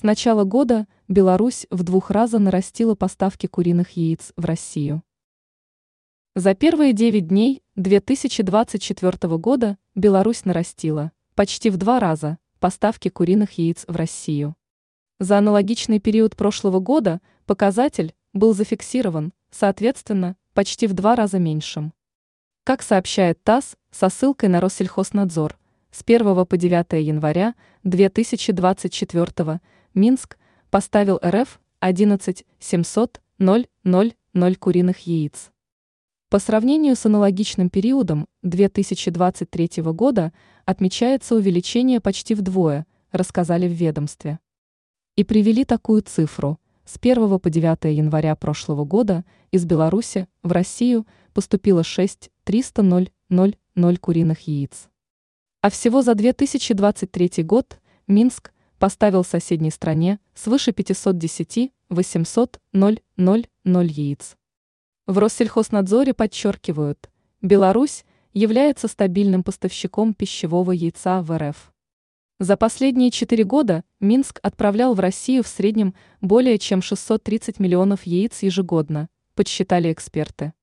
С начала года Беларусь в двух раза нарастила поставки куриных яиц в Россию. За первые 9 дней 2024 года Беларусь нарастила почти в два раза поставки куриных яиц в Россию. За аналогичный период прошлого года показатель был зафиксирован, соответственно, почти в два раза меньшим. Как сообщает ТАСС со ссылкой на Россельхознадзор, с 1 по 9 января 2024 Минск поставил РФ 11 700 000 куриных яиц. По сравнению с аналогичным периодом 2023 года отмечается увеличение почти вдвое, рассказали в ведомстве. И привели такую цифру. С 1 по 9 января прошлого года из Беларуси в Россию поступило 6 300 000 куриных яиц. А всего за 2023 год Минск поставил соседней стране свыше 510 800 000 яиц. В Россельхознадзоре подчеркивают, Беларусь является стабильным поставщиком пищевого яйца в РФ. За последние четыре года Минск отправлял в Россию в среднем более чем 630 миллионов яиц ежегодно, подсчитали эксперты.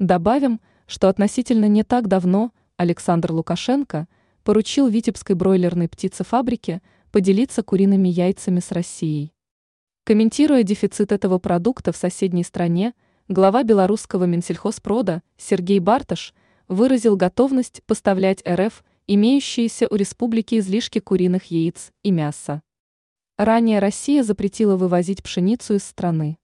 Добавим, что относительно не так давно Александр Лукашенко поручил Витебской бройлерной птицефабрике поделиться куриными яйцами с Россией. Комментируя дефицит этого продукта в соседней стране, глава белорусского Минсельхозпрода Сергей Барташ выразил готовность поставлять РФ имеющиеся у республики излишки куриных яиц и мяса. Ранее Россия запретила вывозить пшеницу из страны.